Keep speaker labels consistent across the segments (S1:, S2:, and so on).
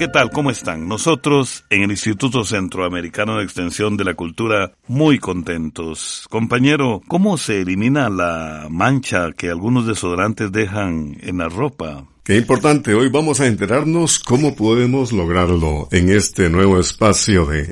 S1: ¿qué tal? ¿Cómo están? Nosotros en el Instituto Centroamericano de Extensión de la Cultura muy contentos. Compañero, ¿cómo se elimina la mancha que algunos desodorantes dejan en la ropa?
S2: Qué importante, hoy vamos a enterarnos cómo podemos lograrlo en este nuevo espacio de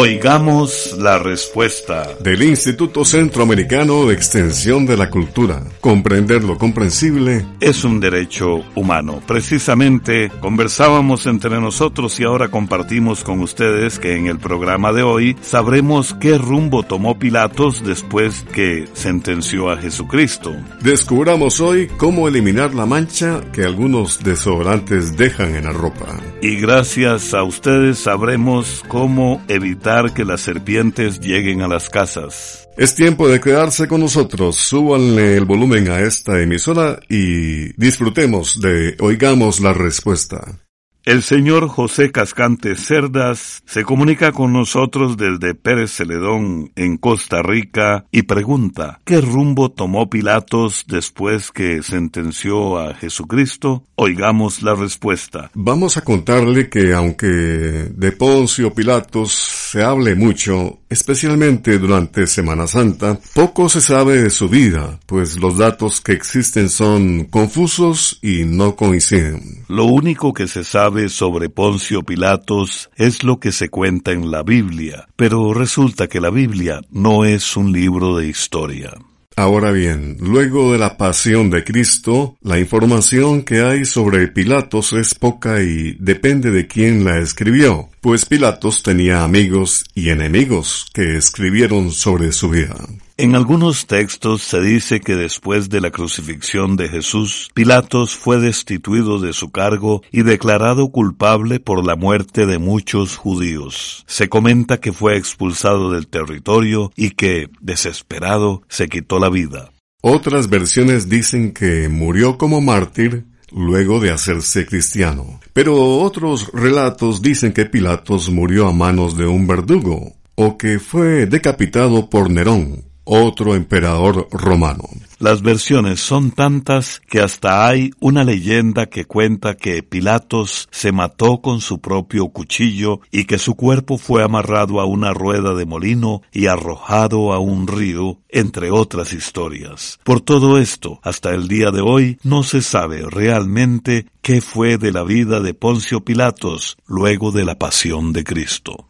S1: Oigamos la respuesta
S2: del Instituto Centroamericano de Extensión de la Cultura. Comprender lo comprensible
S1: es un derecho humano. Precisamente conversábamos entre nosotros y ahora compartimos con ustedes que en el programa de hoy sabremos qué rumbo tomó Pilatos después que sentenció a Jesucristo.
S2: Descubramos hoy cómo eliminar la mancha que algunos desodorantes dejan en la ropa.
S1: Y gracias a ustedes sabremos cómo evitar que las serpientes lleguen a las casas.
S2: Es tiempo de quedarse con nosotros. Súbanle el volumen a esta emisora y disfrutemos de Oigamos la Respuesta.
S1: El señor José Cascante Cerdas se comunica con nosotros desde Pérez Celedón, en Costa Rica, y pregunta, ¿qué rumbo tomó Pilatos después que sentenció a Jesucristo? Oigamos la respuesta.
S2: Vamos a contarle que aunque de Poncio Pilatos se hable mucho, especialmente durante Semana Santa, poco se sabe de su vida, pues los datos que existen son confusos y no coinciden.
S1: Lo único que se sabe sobre Poncio Pilatos es lo que se cuenta en la Biblia, pero resulta que la Biblia no es un libro de historia.
S2: Ahora bien, luego de la pasión de Cristo, la información que hay sobre Pilatos es poca y depende de quién la escribió, pues Pilatos tenía amigos y enemigos que escribieron sobre su vida.
S1: En algunos textos se dice que después de la crucifixión de Jesús, Pilatos fue destituido de su cargo y declarado culpable por la muerte de muchos judíos. Se comenta que fue expulsado del territorio y que, desesperado, se quitó la vida.
S2: Otras versiones dicen que murió como mártir luego de hacerse cristiano. Pero otros relatos dicen que Pilatos murió a manos de un verdugo, o que fue decapitado por Nerón, otro emperador romano.
S1: Las versiones son tantas que hasta hay una leyenda que cuenta que Pilatos se mató con su propio cuchillo y que su cuerpo fue amarrado a una rueda de molino y arrojado a un río, entre otras historias. Por todo esto, hasta el día de hoy no se sabe realmente qué fue de la vida de Poncio Pilatos luego de la pasión de Cristo.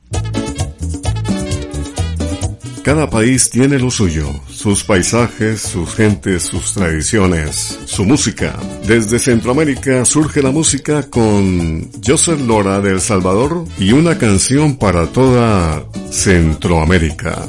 S2: Cada país tiene lo suyo, sus paisajes, sus gentes, sus tradiciones, su música. Desde Centroamérica surge la música con Joseph Lora de El Salvador y una canción para toda Centroamérica.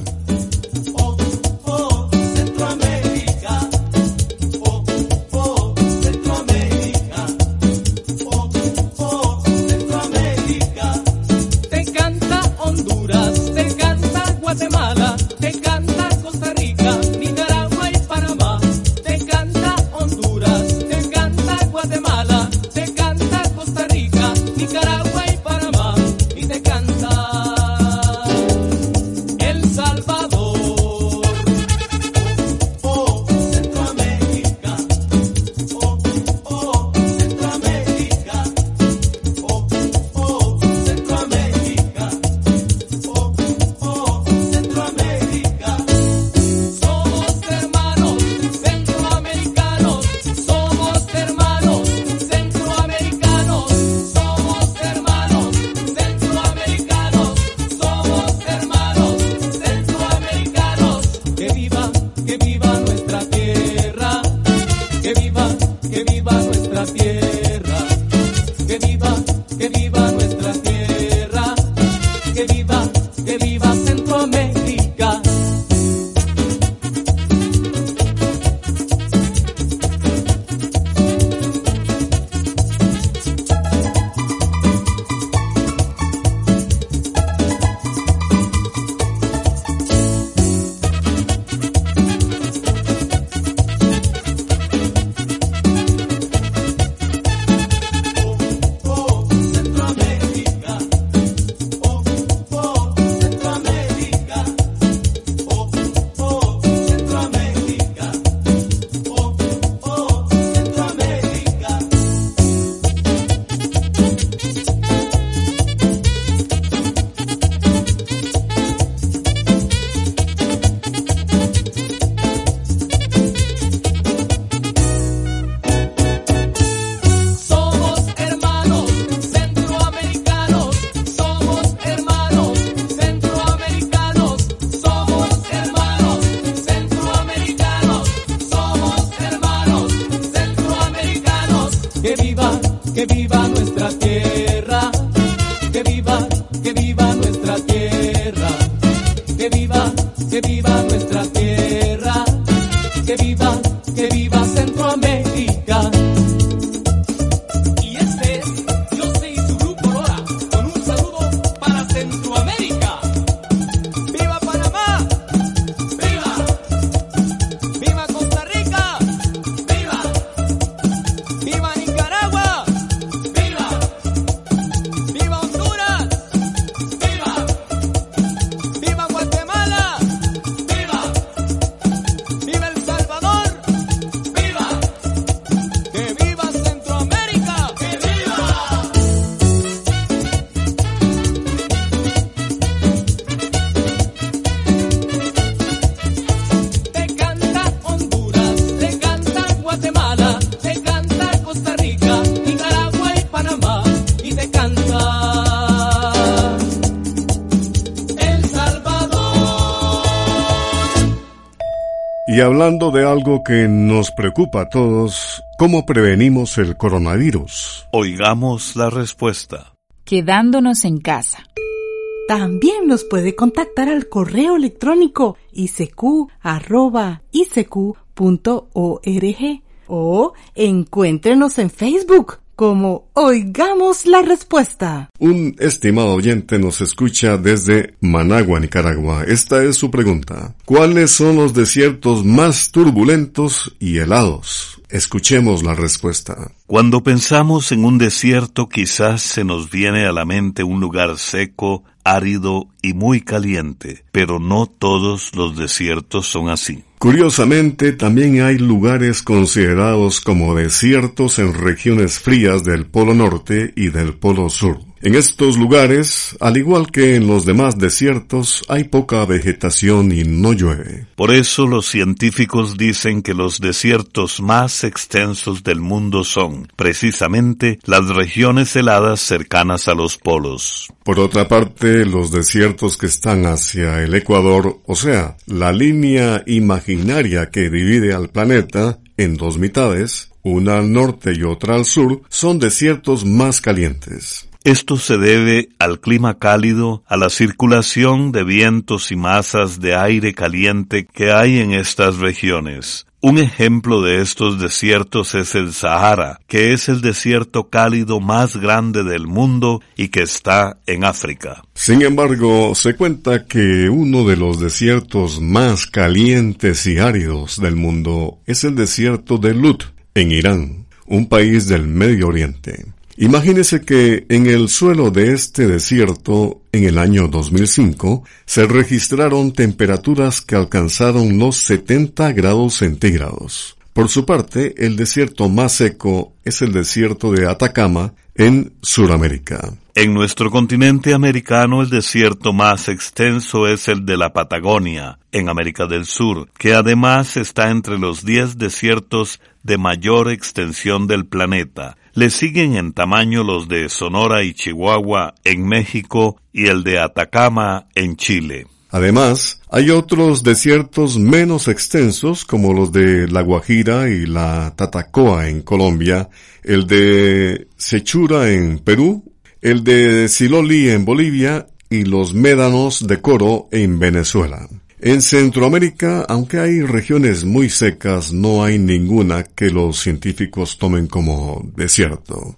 S2: Hablando de algo que nos preocupa a todos, ¿cómo prevenimos el coronavirus?
S1: Oigamos la respuesta.
S3: Quedándonos en casa.
S4: También nos puede contactar al correo electrónico isq.org o encuéntrenos en Facebook como Oigamos la Respuesta.
S2: Un estimado oyente nos escucha desde Managua, Nicaragua. Esta es su pregunta. ¿Cuáles son los desiertos más turbulentos y helados? Escuchemos la respuesta.
S1: Cuando pensamos en un desierto quizás se nos viene a la mente un lugar seco, árido y muy caliente, pero no todos los desiertos son así.
S2: Curiosamente, también hay lugares considerados como desiertos en regiones frías del Polo Norte y del Polo Sur. En estos lugares, al igual que en los demás desiertos, hay poca vegetación y no llueve.
S1: Por eso los científicos dicen que los desiertos más extensos del mundo son, precisamente, las regiones heladas cercanas a los polos.
S2: Por otra parte, los desiertos que están hacia el Ecuador, o sea, la línea imaginaria que divide al planeta en dos mitades, una al norte y otra al sur, son desiertos más calientes.
S1: Esto se debe al clima cálido, a la circulación de vientos y masas de aire caliente que hay en estas regiones. Un ejemplo de estos desiertos es el Sahara, que es el desierto cálido más grande del mundo y que está en África.
S2: Sin embargo, se cuenta que uno de los desiertos más calientes y áridos del mundo es el desierto de Lut, en Irán, un país del Medio Oriente. Imagínese que en el suelo de este desierto, en el año 2005, se registraron temperaturas que alcanzaron los 70 grados centígrados. Por su parte, el desierto más seco es el desierto de Atacama, en Sudamérica.
S1: En nuestro continente americano el desierto más extenso es el de la Patagonia, en América del Sur, que además está entre los 10 desiertos de mayor extensión del planeta. Le siguen en tamaño los de Sonora y Chihuahua en México y el de Atacama en Chile.
S2: Además, hay otros desiertos menos extensos como los de La Guajira y la Tatacoa en Colombia, el de Sechura en Perú, el de Siloli en Bolivia y los médanos de Coro en Venezuela. En Centroamérica, aunque hay regiones muy secas, no hay ninguna que los científicos tomen como desierto.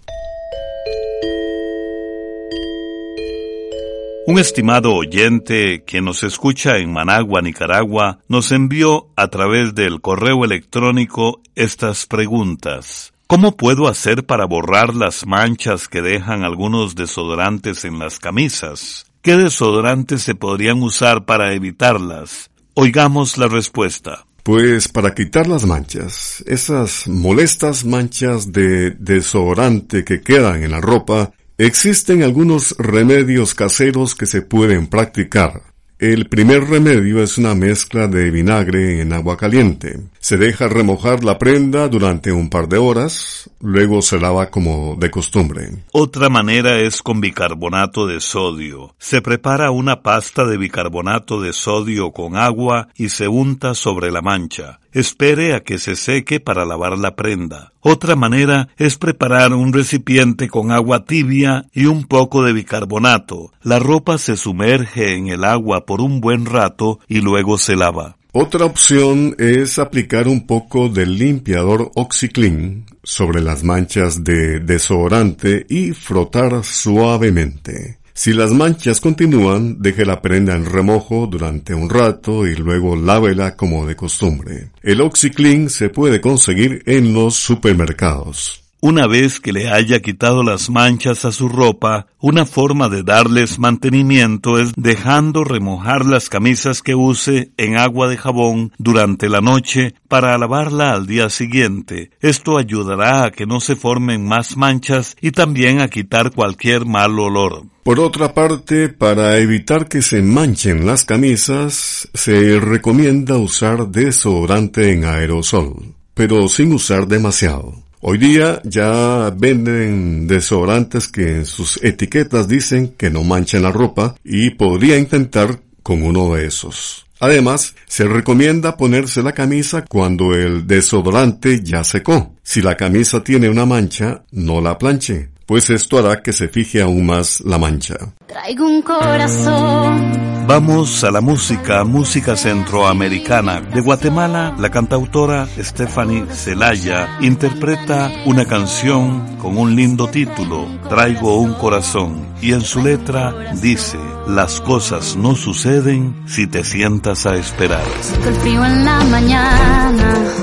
S1: Un estimado oyente que nos escucha en Managua, Nicaragua, nos envió a través del correo electrónico estas preguntas. ¿Cómo puedo hacer para borrar las manchas que dejan algunos desodorantes en las camisas? ¿Qué desodorantes se podrían usar para evitarlas? Oigamos la respuesta.
S2: Pues para quitar las manchas, esas molestas manchas de desodorante que quedan en la ropa, Existen algunos remedios caseros que se pueden practicar. El primer remedio es una mezcla de vinagre en agua caliente. Se deja remojar la prenda durante un par de horas, luego se lava como de costumbre.
S1: Otra manera es con bicarbonato de sodio. Se prepara una pasta de bicarbonato de sodio con agua y se unta sobre la mancha. Espere a que se seque para lavar la prenda. Otra manera es preparar un recipiente con agua tibia y un poco de bicarbonato. La ropa se sumerge en el agua por un buen rato y luego se lava.
S2: Otra opción es aplicar un poco del limpiador OxyClean sobre las manchas de desodorante y frotar suavemente. Si las manchas continúan, deje la prenda en remojo durante un rato y luego lávela como de costumbre. El OxyClean se puede conseguir en los supermercados.
S1: Una vez que le haya quitado las manchas a su ropa, una forma de darles mantenimiento es dejando remojar las camisas que use en agua de jabón durante la noche para lavarla al día siguiente. Esto ayudará a que no se formen más manchas y también a quitar cualquier mal olor.
S2: Por otra parte, para evitar que se manchen las camisas, se recomienda usar desodorante en aerosol, pero sin usar demasiado. Hoy día ya venden desodorantes que en sus etiquetas dicen que no manchan la ropa y podría intentar con uno de esos. Además, se recomienda ponerse la camisa cuando el desodorante ya secó. Si la camisa tiene una mancha, no la planche, pues esto hará que se fije aún más la mancha.
S5: Traigo un corazón.
S1: Vamos a la música, música centroamericana. De Guatemala, la cantautora Stephanie Celaya interpreta una canción con un lindo título, Traigo un corazón, y en su letra dice, las cosas no suceden si te sientas a esperar.
S5: Siento el frío en la mañana.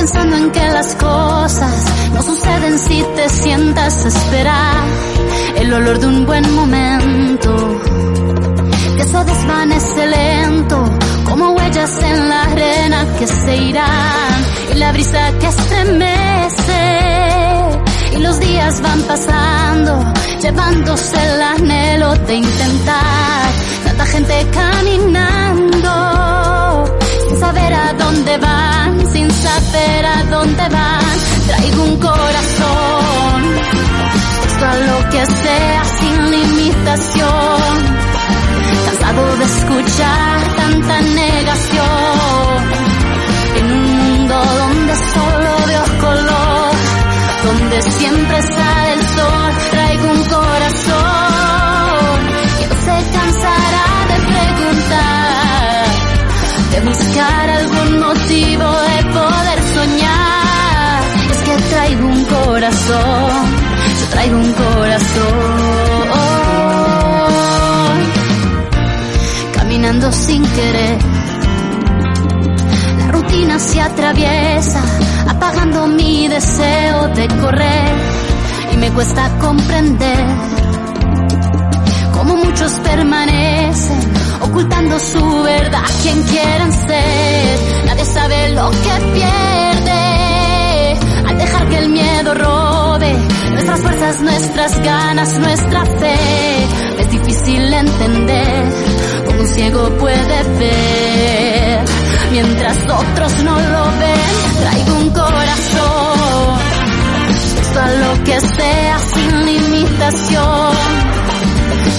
S5: Pensando en que las cosas no suceden si te sientas esperar. El olor de un buen momento que se desvanece lento, como huellas en la arena que se irán. Y la brisa que estremece. Y los días van pasando, llevándose el anhelo de intentar. Tanta gente caminando, saber a dónde van, sin saber a dónde van. Traigo un corazón, esto a lo que sea, sin limitación. Cansado de escuchar tanta negación, sin querer. La rutina se atraviesa, apagando mi deseo de correr y me cuesta comprender cómo muchos permanecen ocultando su verdad, quien quieren ser. Nadie sabe lo que pierde al dejar que el miedo robe nuestras fuerzas, nuestras ganas, nuestra fe. Difícil entender cómo un ciego puede ver mientras otros no lo ven. Traigo un corazón dispuesto a lo que sea sin limitación.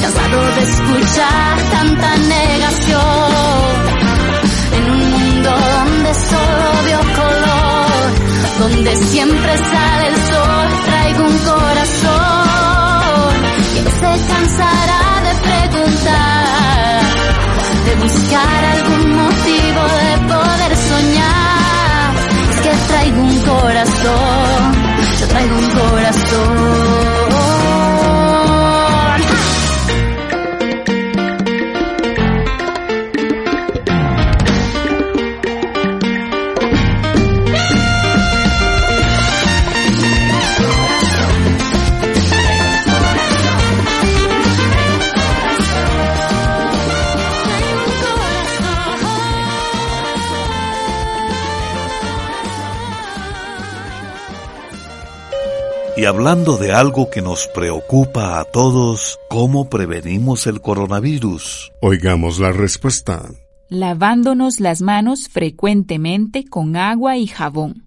S5: Cansado de escuchar tanta negación en un mundo donde solo veo color, donde siempre sale el sol. Traigo un corazón se cansará de preguntar, de buscar algún motivo de poder soñar. Es que traigo un corazón, yo traigo un corazón.
S1: Hablando de algo que nos preocupa a todos, ¿cómo prevenimos el coronavirus?
S2: Oigamos la respuesta.
S3: Lavándonos las manos frecuentemente con agua y jabón.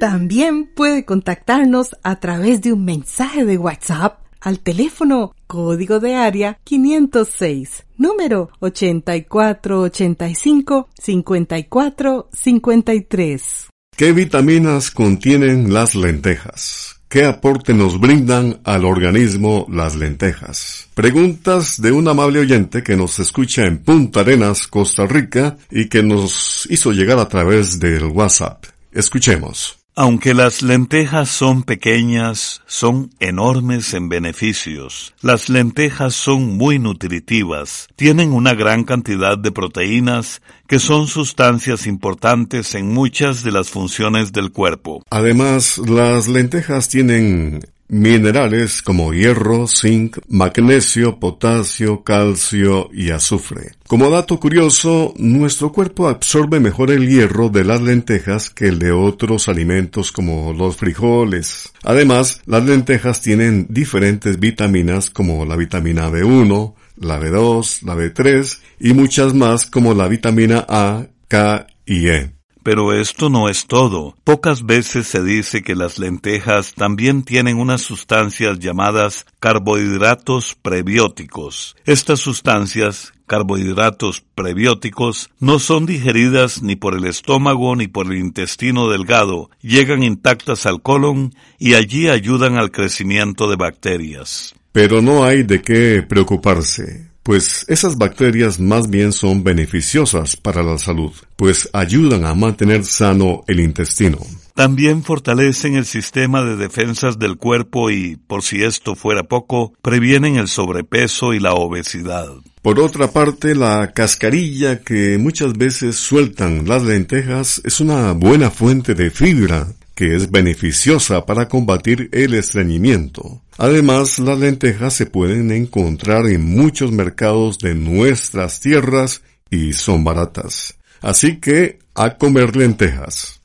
S4: También puede contactarnos a través de un mensaje de WhatsApp al teléfono código de área 506, número 8485-5453.
S2: ¿Qué vitaminas contienen las lentejas? ¿Qué aporte nos brindan al organismo las lentejas? Preguntas de un amable oyente que nos escucha en Punta Arenas, Costa Rica, y que nos hizo llegar a través del WhatsApp. Escuchemos.
S1: Aunque las lentejas son pequeñas, son enormes en beneficios. Las lentejas son muy nutritivas, tienen una gran cantidad de proteínas que son sustancias importantes en muchas de las funciones del cuerpo.
S2: Además, las lentejas tienen minerales como hierro, zinc, magnesio, potasio, calcio y azufre. Como dato curioso, nuestro cuerpo absorbe mejor el hierro de las lentejas que el de otros alimentos como los frijoles. Además, las lentejas tienen diferentes vitaminas como la vitamina B1, la B2, la B3 y muchas más como la vitamina A, K y E.
S1: Pero esto no es todo. Pocas veces se dice que las lentejas también tienen unas sustancias llamadas carbohidratos prebióticos. Estas sustancias carbohidratos prebióticos, no son digeridas ni por el estómago ni por el intestino delgado, llegan intactas al colon y allí ayudan al crecimiento de bacterias.
S2: Pero no hay de qué preocuparse pues esas bacterias más bien son beneficiosas para la salud, pues ayudan a mantener sano el intestino.
S1: También fortalecen el sistema de defensas del cuerpo y, por si esto fuera poco, previenen el sobrepeso y la obesidad.
S2: Por otra parte, la cascarilla que muchas veces sueltan las lentejas es una buena fuente de fibra que es beneficiosa para combatir el estreñimiento. Además, las lentejas se pueden encontrar en muchos mercados de nuestras tierras y son baratas. Así que a comer lentejas.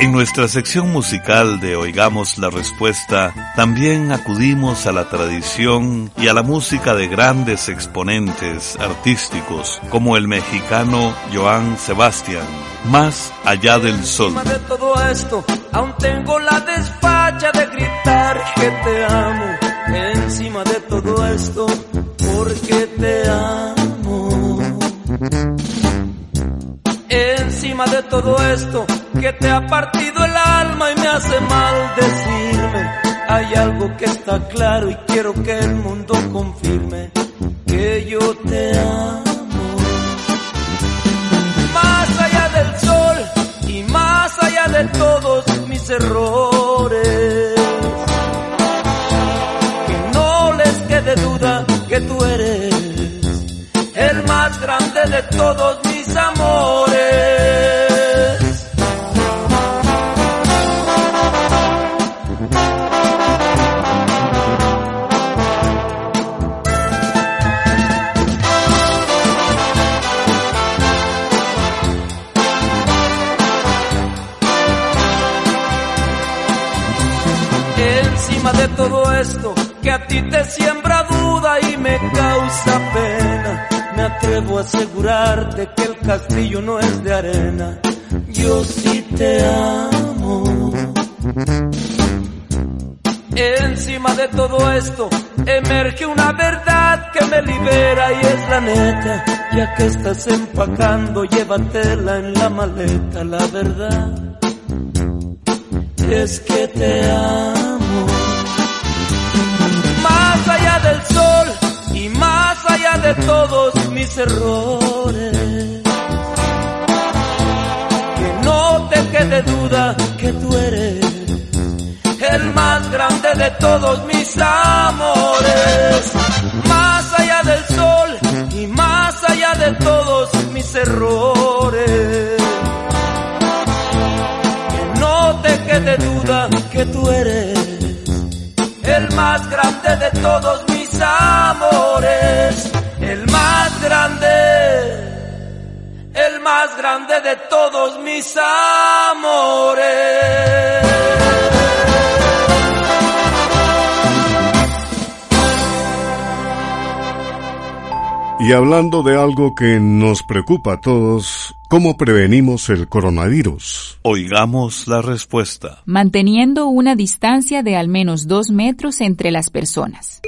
S1: En nuestra sección musical de Oigamos la Respuesta, también acudimos a la tradición y a la música de grandes exponentes artísticos, como el mexicano Joan Sebastián, más allá del sol.
S6: Encima de todo esto, aún tengo la despacha de gritar que te amo. Encima de todo esto, porque te amo encima de todo esto que te ha partido el alma y me hace mal decirme. Hay algo que está claro y quiero que el mundo confirme que yo te amo. Más allá del sol y más allá de todos mis errores. Que no les quede duda que tú eres el más grande de todos todo esto que a ti te siembra duda y me causa pena me atrevo a asegurarte que el castillo no es de arena. Yo sí te amo. Encima de todo esto emerge una verdad que me libera y es la neta. Ya que estás empacando, llévatela en la maleta. La verdad es que te amo. Del sol y más allá de todos mis errores. Que no te quede duda que tú eres el más grande de todos mis más grande de todos mis amores.
S2: Y hablando de algo que nos preocupa a todos, ¿cómo prevenimos el coronavirus?
S1: Oigamos la respuesta.
S3: Manteniendo una distancia de al menos dos metros entre las personas.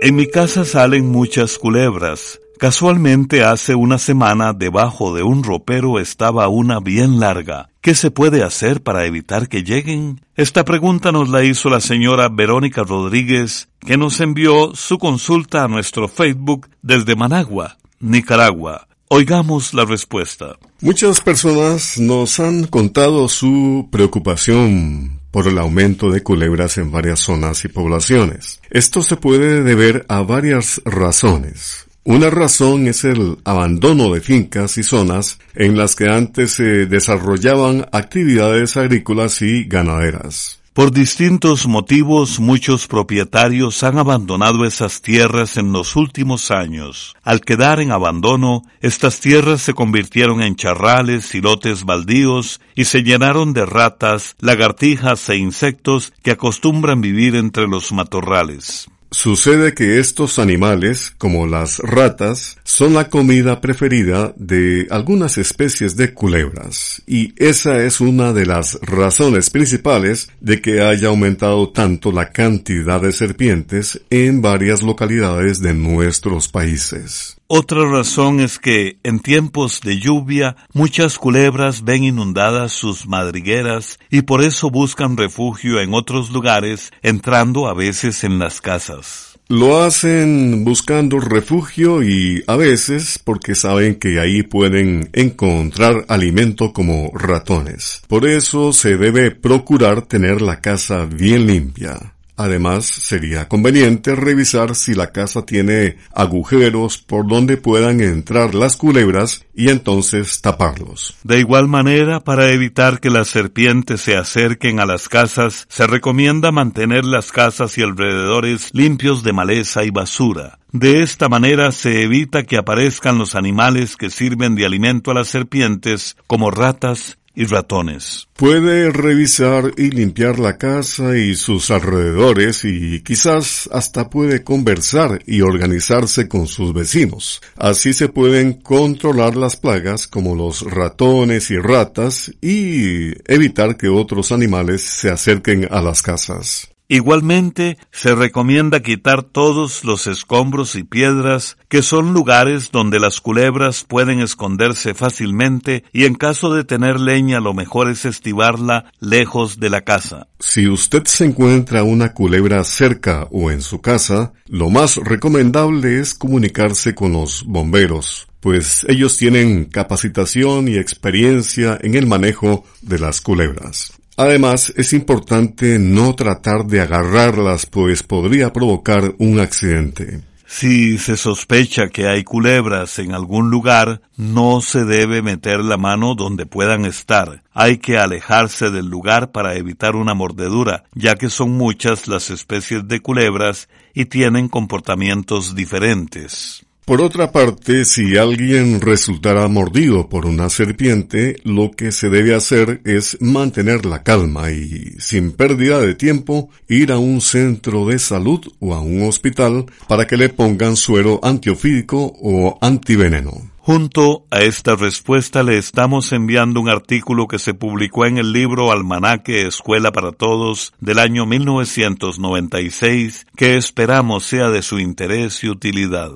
S1: En mi casa salen muchas culebras. Casualmente hace una semana debajo de un ropero estaba una bien larga. ¿Qué se puede hacer para evitar que lleguen? Esta pregunta nos la hizo la señora Verónica Rodríguez, que nos envió su consulta a nuestro Facebook desde Managua, Nicaragua. Oigamos la respuesta.
S2: Muchas personas nos han contado su preocupación por el aumento de culebras en varias zonas y poblaciones. Esto se puede deber a varias razones. Una razón es el abandono de fincas y zonas en las que antes se desarrollaban actividades agrícolas y ganaderas.
S1: Por distintos motivos, muchos propietarios han abandonado esas tierras en los últimos años. Al quedar en abandono, estas tierras se convirtieron en charrales y lotes baldíos y se llenaron de ratas, lagartijas e insectos que acostumbran vivir entre los matorrales.
S2: Sucede que estos animales, como las ratas, son la comida preferida de algunas especies de culebras, y esa es una de las razones principales de que haya aumentado tanto la cantidad de serpientes en varias localidades de nuestros países.
S1: Otra razón es que en tiempos de lluvia muchas culebras ven inundadas sus madrigueras y por eso buscan refugio en otros lugares, entrando a veces en las casas.
S2: Lo hacen buscando refugio y a veces porque saben que ahí pueden encontrar alimento como ratones. Por eso se debe procurar tener la casa bien limpia. Además, sería conveniente revisar si la casa tiene agujeros por donde puedan entrar las culebras y entonces taparlos.
S1: De igual manera, para evitar que las serpientes se acerquen a las casas, se recomienda mantener las casas y alrededores limpios de maleza y basura. De esta manera se evita que aparezcan los animales que sirven de alimento a las serpientes, como ratas y ratones.
S2: Puede revisar y limpiar la casa y sus alrededores y quizás hasta puede conversar y organizarse con sus vecinos. Así se pueden controlar las plagas como los ratones y ratas y evitar que otros animales se acerquen a las casas.
S1: Igualmente, se recomienda quitar todos los escombros y piedras, que son lugares donde las culebras pueden esconderse fácilmente y en caso de tener leña lo mejor es estivarla lejos de la casa.
S2: Si usted se encuentra una culebra cerca o en su casa, lo más recomendable es comunicarse con los bomberos pues ellos tienen capacitación y experiencia en el manejo de las culebras. Además, es importante no tratar de agarrarlas, pues podría provocar un accidente.
S1: Si se sospecha que hay culebras en algún lugar, no se debe meter la mano donde puedan estar. Hay que alejarse del lugar para evitar una mordedura, ya que son muchas las especies de culebras y tienen comportamientos diferentes.
S2: Por otra parte, si alguien resultara mordido por una serpiente, lo que se debe hacer es mantener la calma y, sin pérdida de tiempo, ir a un centro de salud o a un hospital para que le pongan suero antiofídico o antiveneno.
S1: Junto a esta respuesta le estamos enviando un artículo que se publicó en el libro Almanaque Escuela para Todos del año 1996 que esperamos sea de su interés y utilidad.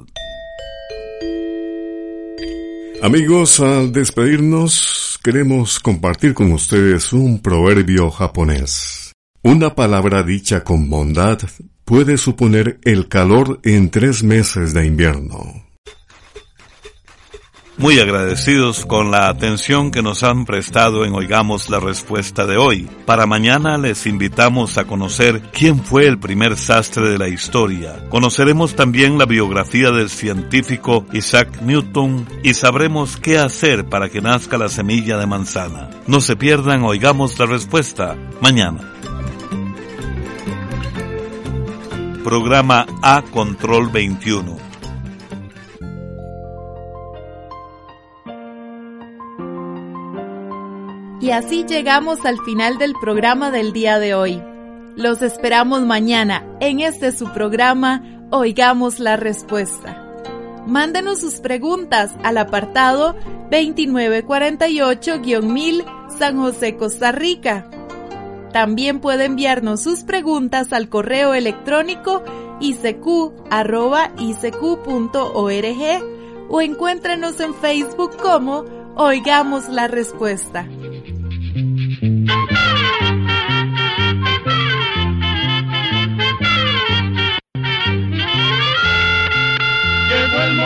S2: Amigos, al despedirnos, queremos compartir con ustedes un proverbio japonés. Una palabra dicha con bondad puede suponer el calor en tres meses de invierno
S1: muy agradecidos con la atención que nos han prestado en Oigamos la Respuesta de hoy. Para mañana les invitamos a conocer quién fue el primer sastre de la historia. Conoceremos también la biografía del científico Isaac Newton y sabremos qué hacer para que nazca la semilla de manzana. No se pierdan Oigamos la Respuesta mañana. Programa A Control 21
S3: Y así llegamos al final del programa del día de hoy. Los esperamos mañana en este su programa Oigamos la Respuesta. Mándenos sus preguntas al apartado 2948-1000 San José, Costa Rica. También puede enviarnos sus preguntas al correo electrónico icq.org o encuéntrenos en Facebook como Oigamos la Respuesta.